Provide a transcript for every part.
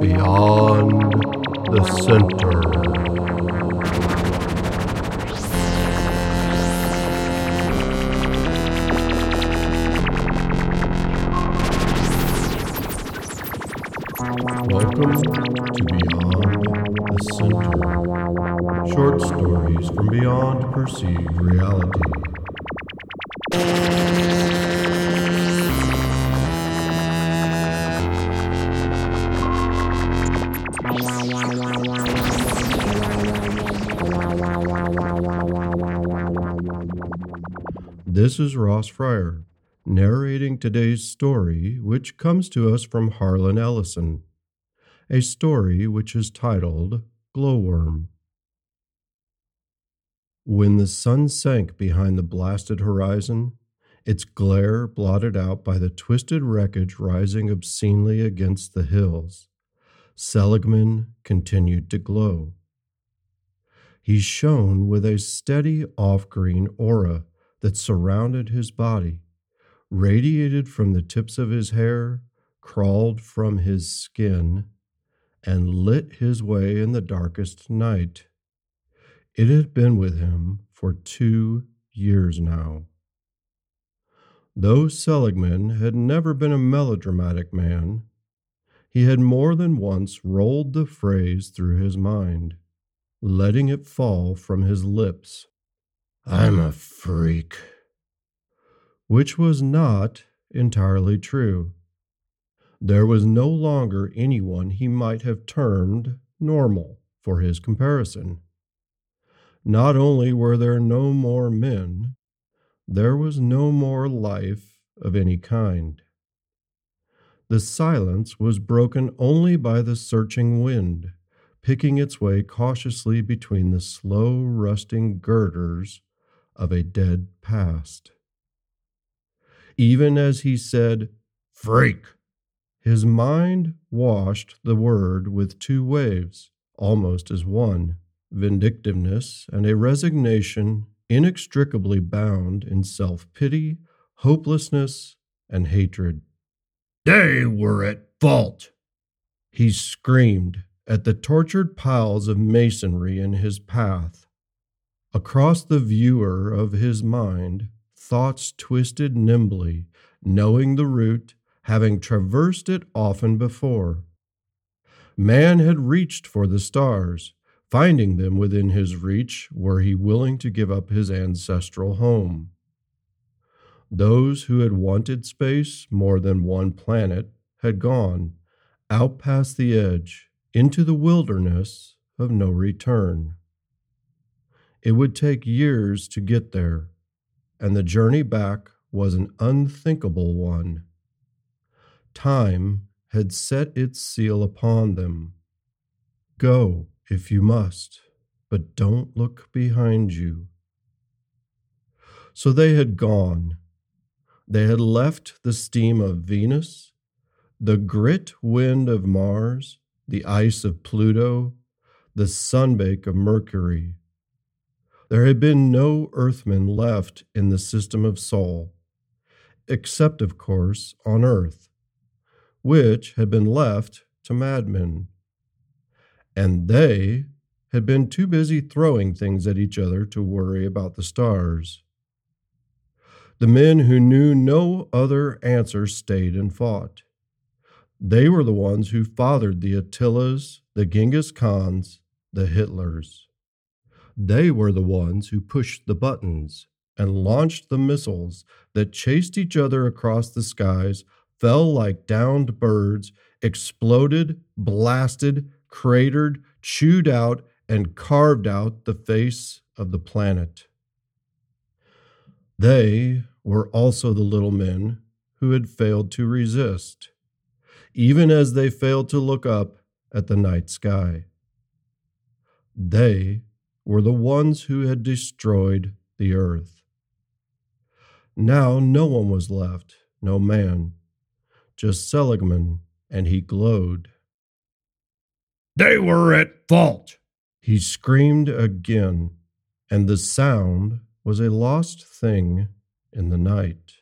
Beyond the center. Reality. This is Ross Fryer narrating today's story, which comes to us from Harlan Ellison, a story which is titled Glowworm. When the sun sank behind the blasted horizon, its glare blotted out by the twisted wreckage rising obscenely against the hills, Seligman continued to glow. He shone with a steady off green aura that surrounded his body radiated from the tips of his hair, crawled from his skin, and lit his way in the darkest night. It had been with him for two years now. Though Seligman had never been a melodramatic man, he had more than once rolled the phrase through his mind, letting it fall from his lips. I'm a freak which was not entirely true. There was no longer anyone he might have termed normal for his comparison. Not only were there no more men, there was no more life of any kind. The silence was broken only by the searching wind, picking its way cautiously between the slow rusting girders of a dead past. Even as he said, Freak, his mind washed the word with two waves, almost as one vindictiveness and a resignation inextricably bound in self pity, hopelessness, and hatred. They were at fault, he screamed at the tortured piles of masonry in his path. Across the viewer of his mind, thoughts twisted nimbly, knowing the route, having traversed it often before. Man had reached for the stars, finding them within his reach were he willing to give up his ancestral home. Those who had wanted space more than one planet had gone, out past the edge, into the wilderness of no return. It would take years to get there, and the journey back was an unthinkable one. Time had set its seal upon them. Go if you must, but don't look behind you. So they had gone. They had left the steam of Venus, the grit wind of Mars, the ice of Pluto, the sunbake of Mercury, there had been no earthmen left in the system of Sol, except, of course, on earth, which had been left to madmen. And they had been too busy throwing things at each other to worry about the stars. The men who knew no other answer stayed and fought. They were the ones who fathered the Attilas, the Genghis Khans, the Hitlers. They were the ones who pushed the buttons and launched the missiles that chased each other across the skies, fell like downed birds, exploded, blasted, cratered, chewed out, and carved out the face of the planet. They were also the little men who had failed to resist, even as they failed to look up at the night sky. They were the ones who had destroyed the earth. Now no one was left, no man, just Seligman, and he glowed. They were at fault. He screamed again, and the sound was a lost thing in the night.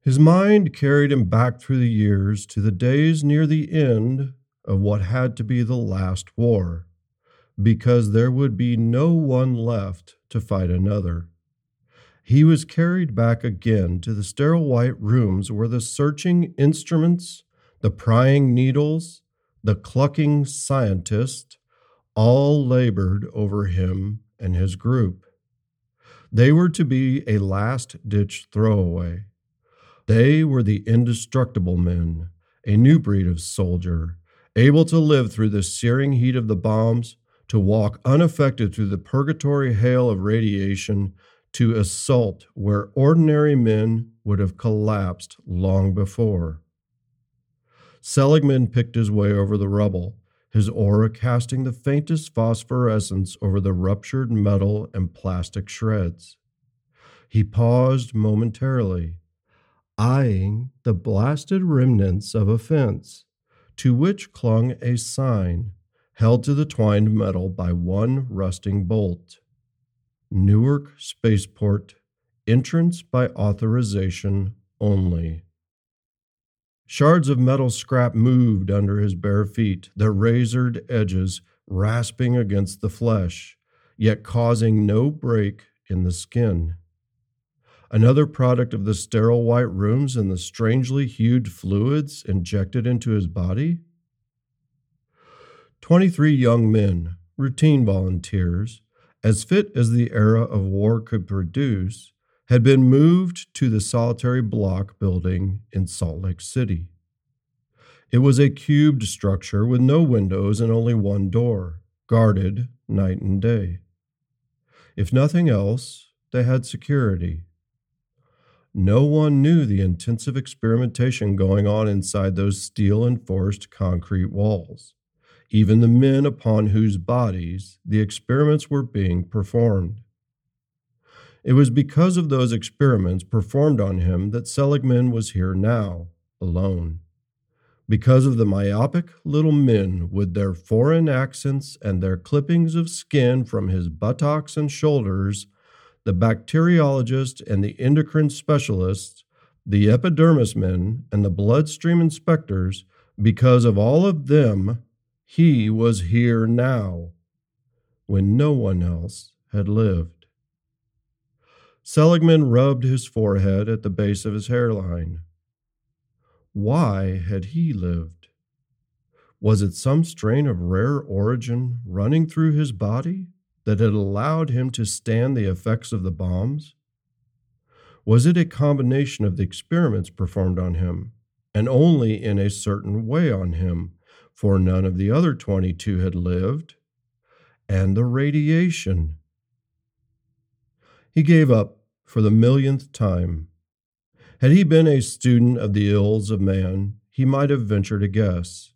His mind carried him back through the years to the days near the end of what had to be the last war, because there would be no one left to fight another. He was carried back again to the sterile white rooms where the searching instruments, the prying needles, the clucking scientist all labored over him and his group. They were to be a last ditch throwaway they were the indestructible men, a new breed of soldier, able to live through the searing heat of the bombs, to walk unaffected through the purgatory hail of radiation, to assault where ordinary men would have collapsed long before. Seligman picked his way over the rubble, his aura casting the faintest phosphorescence over the ruptured metal and plastic shreds. He paused momentarily eyeing the blasted remnants of a fence, to which clung a sign held to the twined metal by one rusting bolt. Newark Spaceport, entrance by authorization only. Shards of metal scrap moved under his bare feet, their razored edges rasping against the flesh, yet causing no break in the skin another product of the sterile white rooms and the strangely hued fluids injected into his body? 23 young men, routine volunteers, as fit as the era of war could produce, had been moved to the solitary block building in Salt Lake City. It was a cubed structure with no windows and only one door, guarded night and day. If nothing else, they had security. No one knew the intensive experimentation going on inside those steel enforced concrete walls, even the men upon whose bodies the experiments were being performed. It was because of those experiments performed on him that Seligman was here now, alone. Because of the myopic little men with their foreign accents and their clippings of skin from his buttocks and shoulders the bacteriologist and the endocrine specialists, the epidermis men, and the bloodstream inspectors, because of all of them, he was here now, when no one else had lived. Seligman rubbed his forehead at the base of his hairline. Why had he lived? Was it some strain of rare origin running through his body? that had allowed him to stand the effects of the bombs? Was it a combination of the experiments performed on him, and only in a certain way on him, for none of the other 22 had lived, and the radiation? He gave up for the millionth time. Had he been a student of the ills of man, he might have ventured a guess.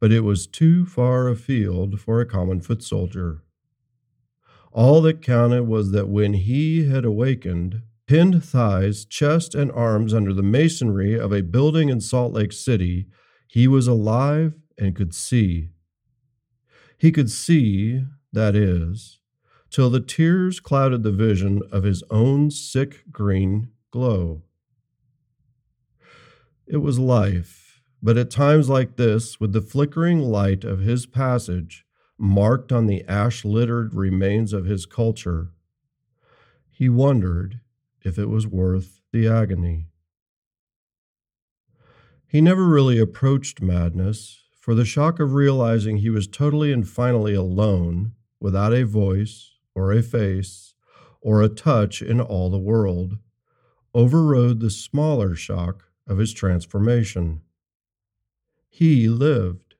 But it was too far afield for a common foot soldier. All that counted was that when he had awakened, pinned thighs, chest, and arms under the masonry of a building in Salt Lake City, he was alive and could see. He could see, that is, till the tears clouded the vision of his own sick green glow. It was life, but at times like this, with the flickering light of his passage, marked on the ash littered remains of his culture, he wondered if it was worth the agony. He never really approached madness, for the shock of realizing he was totally and finally alone, without a voice or a face or a touch in all the world, overrode the smaller shock of his transformation. He lived.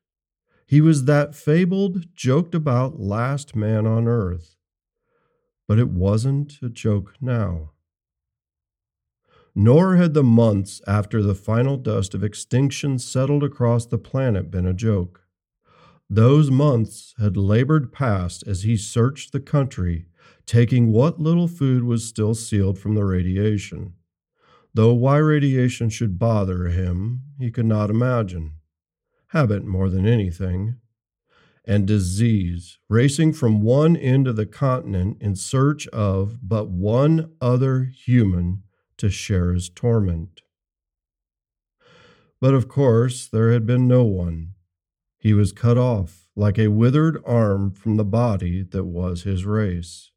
He was that fabled, joked about last man on earth. But it wasn't a joke now. Nor had the months after the final dust of extinction settled across the planet been a joke. Those months had labored past as he searched the country, taking what little food was still sealed from the radiation. though why radiation should bother him, he could not imagine. Habit more than anything. And disease, racing from one end of the continent in search of but one other human to share his torment. But of course, there had been no one. He was cut off like a withered arm from the body that was his race.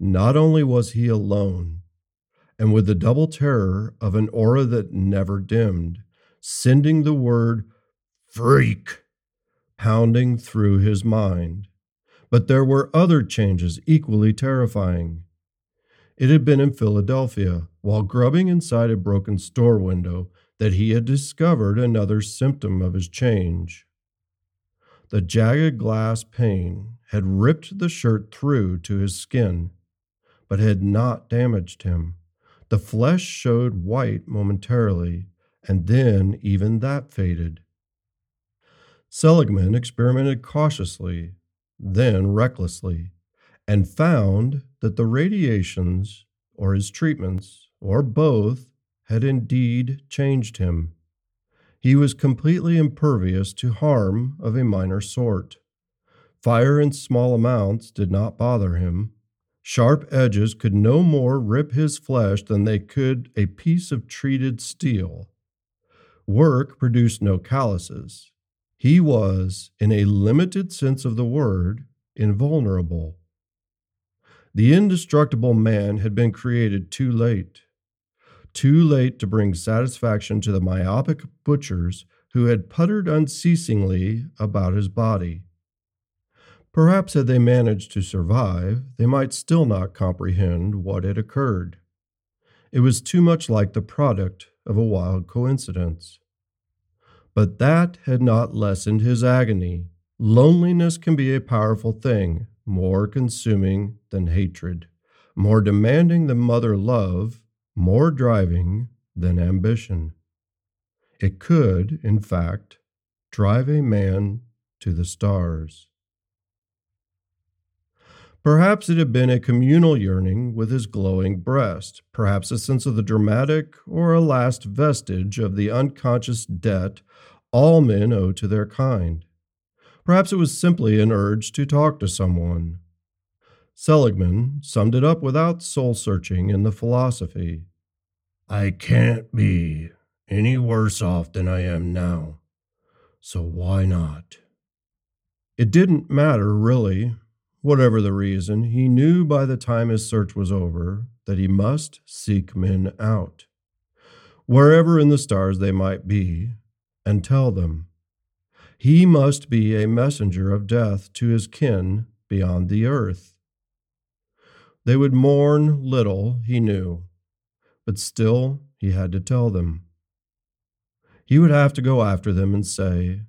Not only was he alone, and with the double terror of an aura that never dimmed, sending the word freak pounding through his mind. But there were other changes equally terrifying. It had been in Philadelphia, while grubbing inside a broken store window, that he had discovered another symptom of his change. The jagged glass pane had ripped the shirt through to his skin, but had not damaged him. The flesh showed white momentarily, and then even that faded. Seligman experimented cautiously, then recklessly, and found that the radiations, or his treatments, or both, had indeed changed him. He was completely impervious to harm of a minor sort. Fire in small amounts did not bother him. Sharp edges could no more rip his flesh than they could a piece of treated steel. Work produced no calluses. He was, in a limited sense of the word, invulnerable. The indestructible man had been created too late too late to bring satisfaction to the myopic butchers who had puttered unceasingly about his body. Perhaps had they managed to survive, they might still not comprehend what had occurred. It was too much like the product of a wild coincidence. But that had not lessened his agony. Loneliness can be a powerful thing, more consuming than hatred, more demanding than mother love, more driving than ambition. It could, in fact, drive a man to the stars. Perhaps it had been a communal yearning with his glowing breast, perhaps a sense of the dramatic or a last vestige of the unconscious debt all men owe to their kind. Perhaps it was simply an urge to talk to someone, Seligman summed it up without soul searching in the philosophy I can't be any worse off than I am now, so why not? It didn't matter, really. Whatever the reason, he knew by the time his search was over that he must seek men out, wherever in the stars they might be, and tell them. He must be a messenger of death to his kin beyond the earth. They would mourn little, he knew, but still he had to tell them. He would have to go after them and say,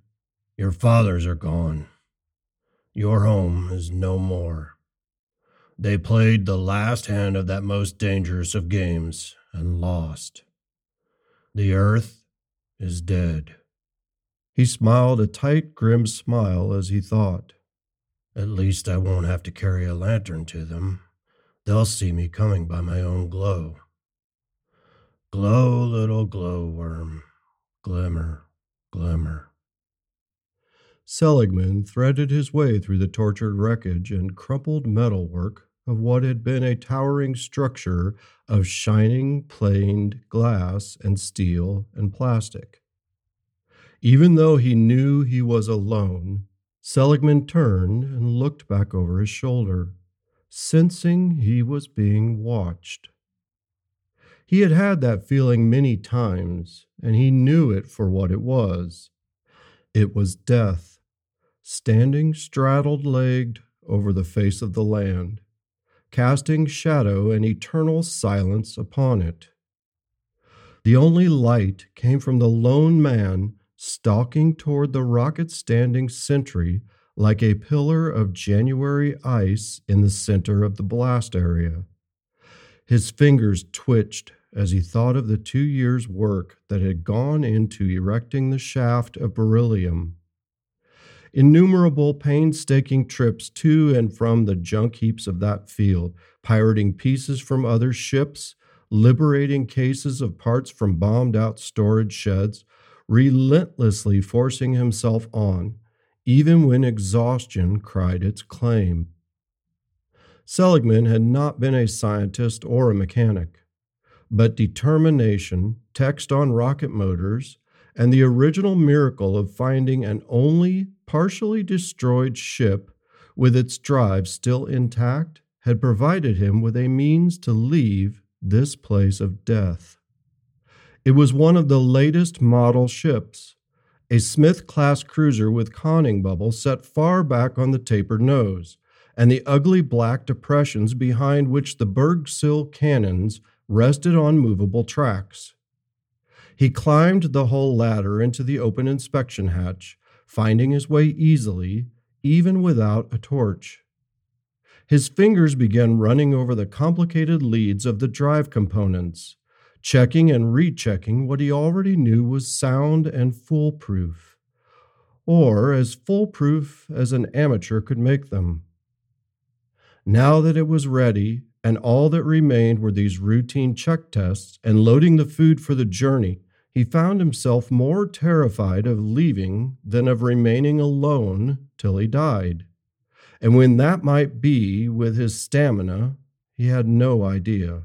Your fathers are gone. Your home is no more. They played the last hand of that most dangerous of games and lost. The earth is dead. He smiled a tight, grim smile as he thought, At least I won't have to carry a lantern to them. They'll see me coming by my own glow. Glow, little glowworm, glimmer, glimmer. Seligman threaded his way through the tortured wreckage and crumpled metalwork of what had been a towering structure of shining planed glass and steel and plastic. Even though he knew he was alone, Seligman turned and looked back over his shoulder sensing he was being watched. He had had that feeling many times, and he knew it for what it was. It was death, standing straddled legged over the face of the land, casting shadow and eternal silence upon it. The only light came from the lone man stalking toward the rocket standing sentry like a pillar of January ice in the center of the blast area. His fingers twitched as he thought of the two years' work that had gone into erecting the shaft of beryllium. Innumerable painstaking trips to and from the junk heaps of that field, pirating pieces from other ships, liberating cases of parts from bombed out storage sheds, relentlessly forcing himself on, even when exhaustion cried its claim. Seligman had not been a scientist or a mechanic, but determination, text on rocket motors, and the original miracle of finding an only partially destroyed ship with its drive still intact had provided him with a means to leave this place of death. It was one of the latest model ships, a Smith class cruiser with conning bubble set far back on the tapered nose, and the ugly black depressions behind which the Bergsill cannons rested on movable tracks. He climbed the hull ladder into the open inspection hatch, finding his way easily, even without a torch. His fingers began running over the complicated leads of the drive components, checking and rechecking what he already knew was sound and foolproof, or as foolproof as an amateur could make them. Now that it was ready, and all that remained were these routine check tests and loading the food for the journey, he found himself more terrified of leaving than of remaining alone till he died. And when that might be with his stamina, he had no idea.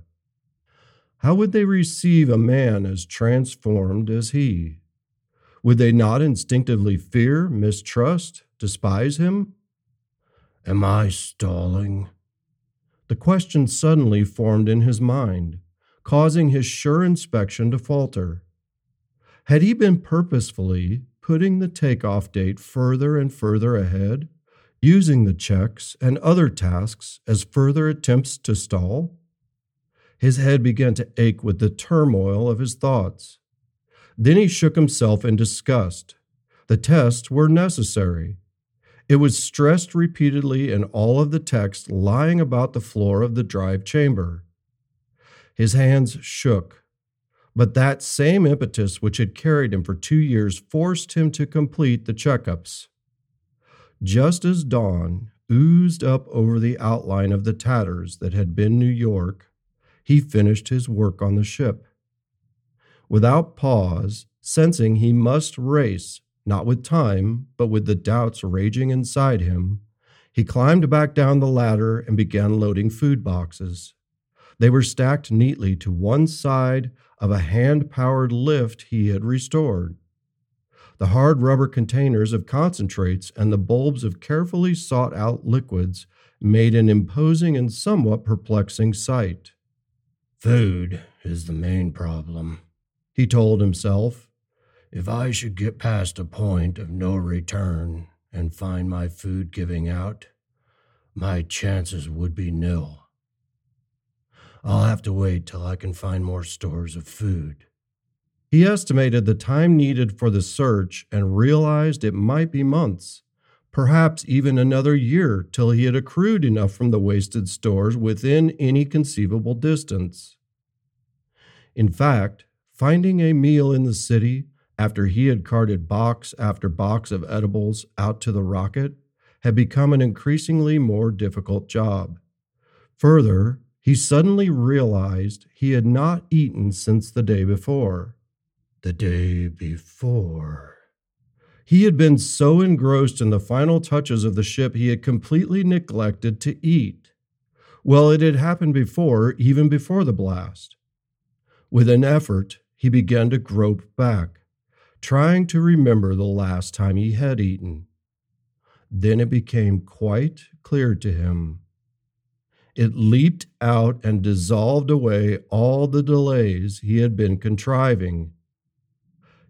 How would they receive a man as transformed as he? Would they not instinctively fear, mistrust, despise him? Am I stalling? The question suddenly formed in his mind, causing his sure inspection to falter. Had he been purposefully putting the takeoff date further and further ahead, using the checks and other tasks as further attempts to stall? His head began to ache with the turmoil of his thoughts. Then he shook himself in disgust. The tests were necessary. It was stressed repeatedly in all of the text lying about the floor of the drive chamber. His hands shook but that same impetus which had carried him for two years forced him to complete the checkups. Just as dawn oozed up over the outline of the tatters that had been New York, he finished his work on the ship. Without pause, sensing he must race, not with time, but with the doubts raging inside him, he climbed back down the ladder and began loading food boxes. They were stacked neatly to one side of a hand powered lift he had restored. The hard rubber containers of concentrates and the bulbs of carefully sought out liquids made an imposing and somewhat perplexing sight. Food is the main problem, he told himself. If I should get past a point of no return and find my food giving out, my chances would be nil. I'll have to wait till I can find more stores of food. He estimated the time needed for the search and realized it might be months, perhaps even another year till he had accrued enough from the wasted stores within any conceivable distance. In fact, finding a meal in the city after he had carted box after box of edibles out to the rocket had become an increasingly more difficult job. Further, he suddenly realized he had not eaten since the day before. The day before. He had been so engrossed in the final touches of the ship he had completely neglected to eat. Well, it had happened before, even before the blast. With an effort, he began to grope back, trying to remember the last time he had eaten. Then it became quite clear to him it leaped out and dissolved away all the delays he had been contriving.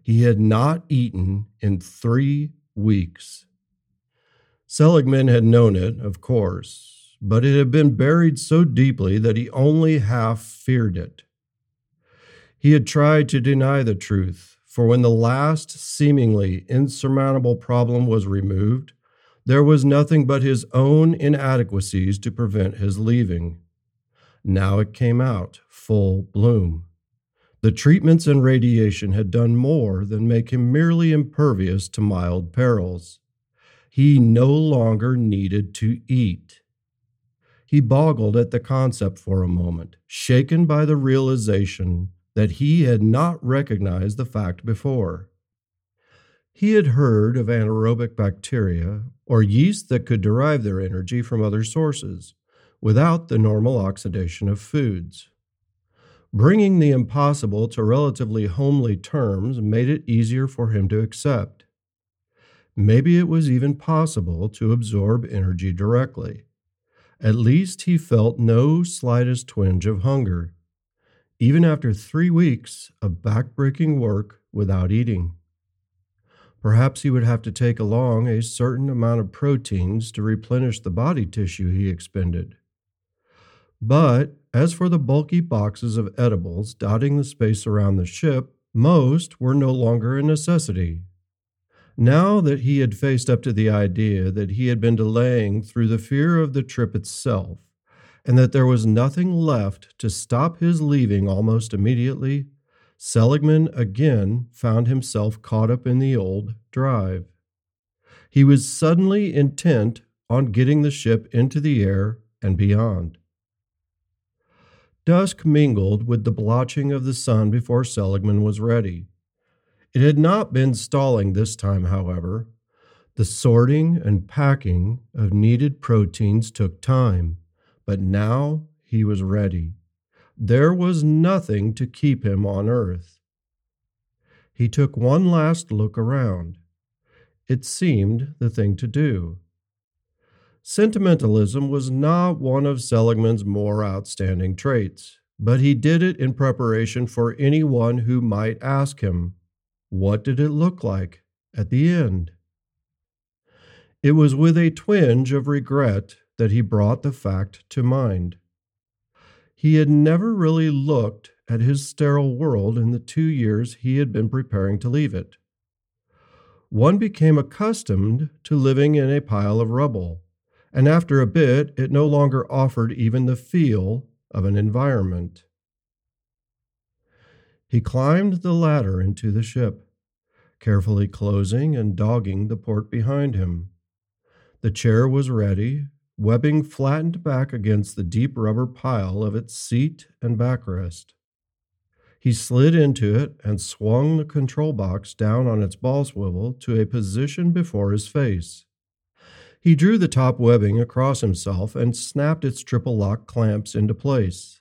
He had not eaten in three weeks. Seligman had known it, of course, but it had been buried so deeply that he only half feared it. He had tried to deny the truth, for when the last seemingly insurmountable problem was removed, there was nothing but his own inadequacies to prevent his leaving. Now it came out, full bloom. The treatments and radiation had done more than make him merely impervious to mild perils. He no longer needed to eat. He boggled at the concept for a moment, shaken by the realization that he had not recognized the fact before. He had heard of anaerobic bacteria, or yeast that could derive their energy from other sources, without the normal oxidation of foods. Bringing the impossible to relatively homely terms made it easier for him to accept. Maybe it was even possible to absorb energy directly. At least he felt no slightest twinge of hunger, even after three weeks of backbreaking work without eating. Perhaps he would have to take along a certain amount of proteins to replenish the body tissue he expended. But as for the bulky boxes of edibles dotting the space around the ship, most were no longer a necessity. Now that he had faced up to the idea that he had been delaying through the fear of the trip itself, and that there was nothing left to stop his leaving almost immediately, Seligman again found himself caught up in the old drive. He was suddenly intent on getting the ship into the air and beyond. Dusk mingled with the blotching of the sun before Seligman was ready. It had not been stalling this time, however. The sorting and packing of needed proteins took time, but now he was ready. There was nothing to keep him on Earth. He took one last look around. It seemed the thing to do. Sentimentalism was not one of Seligman's more outstanding traits, but he did it in preparation for anyone who might ask him. What did it look like at the end? It was with a twinge of regret that he brought the fact to mind. He had never really looked at his sterile world in the two years he had been preparing to leave it. One became accustomed to living in a pile of rubble, and after a bit, it no longer offered even the feel of an environment. He climbed the ladder into the ship, carefully closing and dogging the port behind him. The chair was ready, webbing flattened back against the deep rubber pile of its seat and backrest. He slid into it and swung the control box down on its ball swivel to a position before his face. He drew the top webbing across himself and snapped its triple lock clamps into place.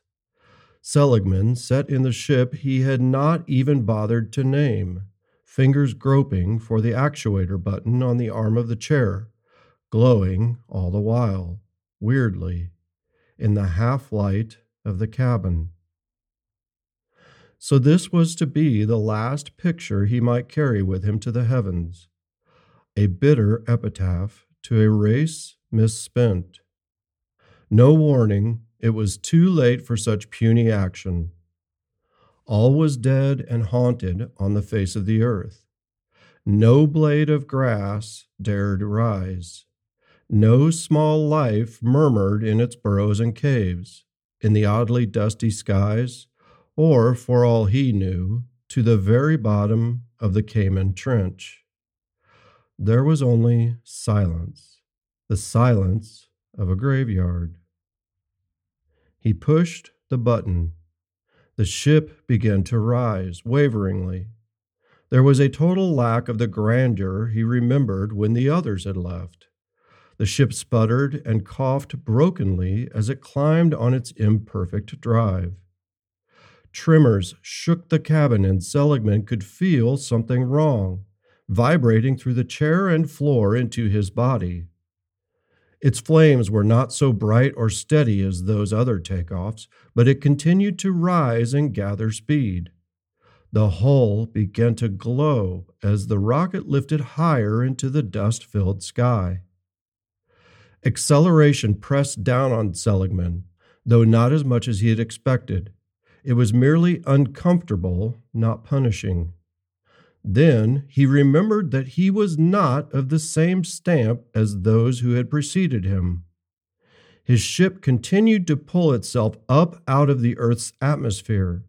Seligman sat in the ship he had not even bothered to name, fingers groping for the actuator button on the arm of the chair, glowing all the while, weirdly, in the half light of the cabin. So, this was to be the last picture he might carry with him to the heavens, a bitter epitaph to a race misspent. No warning, it was too late for such puny action. All was dead and haunted on the face of the earth. No blade of grass dared rise. No small life murmured in its burrows and caves, in the oddly dusty skies, or, for all he knew, to the very bottom of the Cayman Trench. There was only silence, the silence of a graveyard. He pushed the button. The ship began to rise waveringly. There was a total lack of the grandeur he remembered when the others had left. The ship sputtered and coughed brokenly as it climbed on its imperfect drive. Tremors shook the cabin, and Seligman could feel something wrong, vibrating through the chair and floor into his body. Its flames were not so bright or steady as those other takeoffs, but it continued to rise and gather speed. The hull began to glow as the rocket lifted higher into the dust filled sky. Acceleration pressed down on Seligman, though not as much as he had expected. It was merely uncomfortable, not punishing. Then he remembered that he was not of the same stamp as those who had preceded him. His ship continued to pull itself up out of the Earth's atmosphere.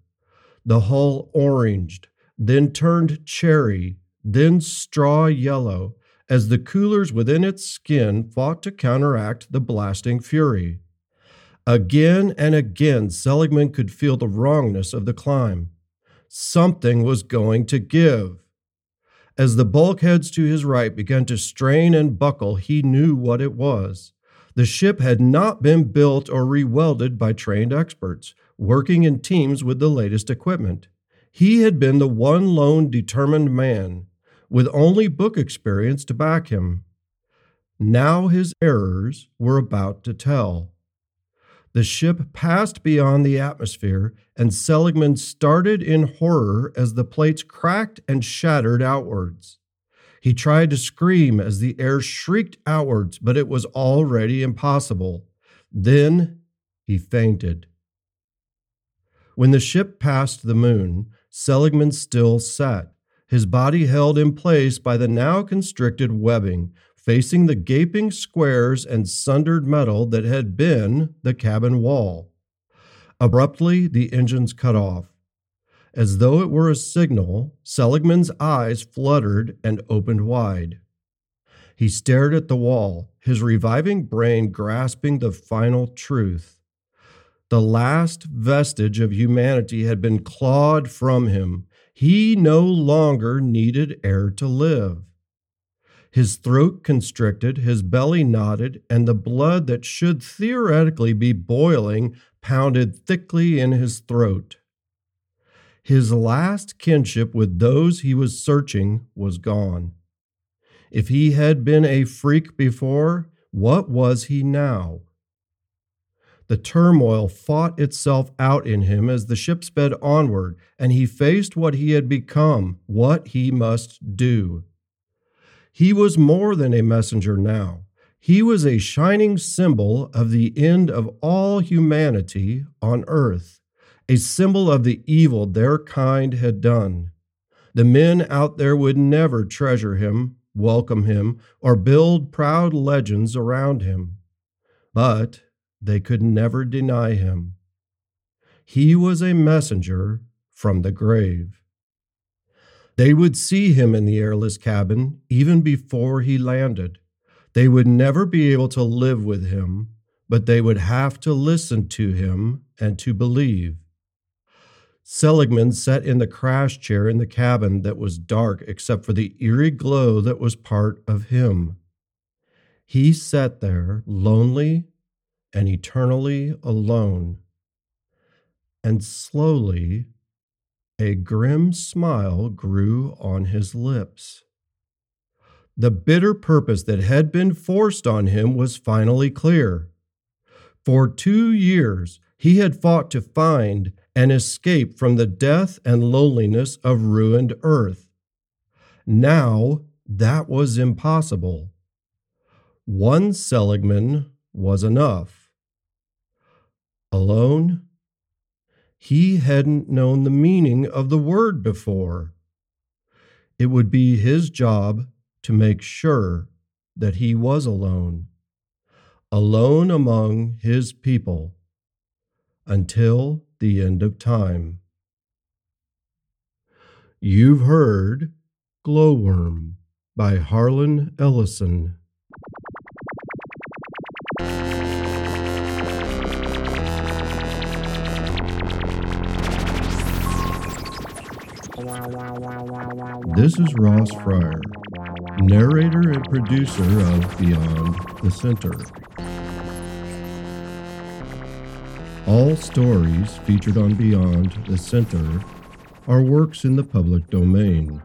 The hull oranged, then turned cherry, then straw yellow, as the coolers within its skin fought to counteract the blasting fury. Again and again, Seligman could feel the wrongness of the climb. Something was going to give. As the bulkheads to his right began to strain and buckle, he knew what it was. The ship had not been built or rewelded by trained experts, working in teams with the latest equipment. He had been the one lone determined man, with only book experience to back him. Now his errors were about to tell. The ship passed beyond the atmosphere, and Seligman started in horror as the plates cracked and shattered outwards. He tried to scream as the air shrieked outwards, but it was already impossible. Then he fainted. When the ship passed the moon, Seligman still sat, his body held in place by the now constricted webbing, facing the gaping squares and sundered metal that had been the cabin wall. Abruptly, the engines cut off. As though it were a signal, Seligman's eyes fluttered and opened wide. He stared at the wall, his reviving brain grasping the final truth. The last vestige of humanity had been clawed from him. He no longer needed air to live. His throat constricted, his belly knotted, and the blood that should theoretically be boiling pounded thickly in his throat. His last kinship with those he was searching was gone. If he had been a freak before, what was he now? The turmoil fought itself out in him as the ship sped onward, and he faced what he had become, what he must do. He was more than a messenger now. He was a shining symbol of the end of all humanity on earth, a symbol of the evil their kind had done. The men out there would never treasure him, welcome him, or build proud legends around him. But they could never deny him. He was a messenger from the grave. They would see him in the airless cabin even before he landed. They would never be able to live with him, but they would have to listen to him and to believe. Seligman sat in the crash chair in the cabin that was dark except for the eerie glow that was part of him. He sat there, lonely and eternally alone. And slowly, a grim smile grew on his lips. The bitter purpose that had been forced on him was finally clear. For two years, he had fought to find and escape from the death and loneliness of ruined earth. Now, that was impossible. One Seligman was enough. Alone, he hadn't known the meaning of the word before. It would be his job to make sure that he was alone, alone among his people, until the end of time. You've heard Glowworm by Harlan Ellison. This is Ross Fryer, narrator and producer of Beyond the Center. All stories featured on Beyond the Center are works in the public domain.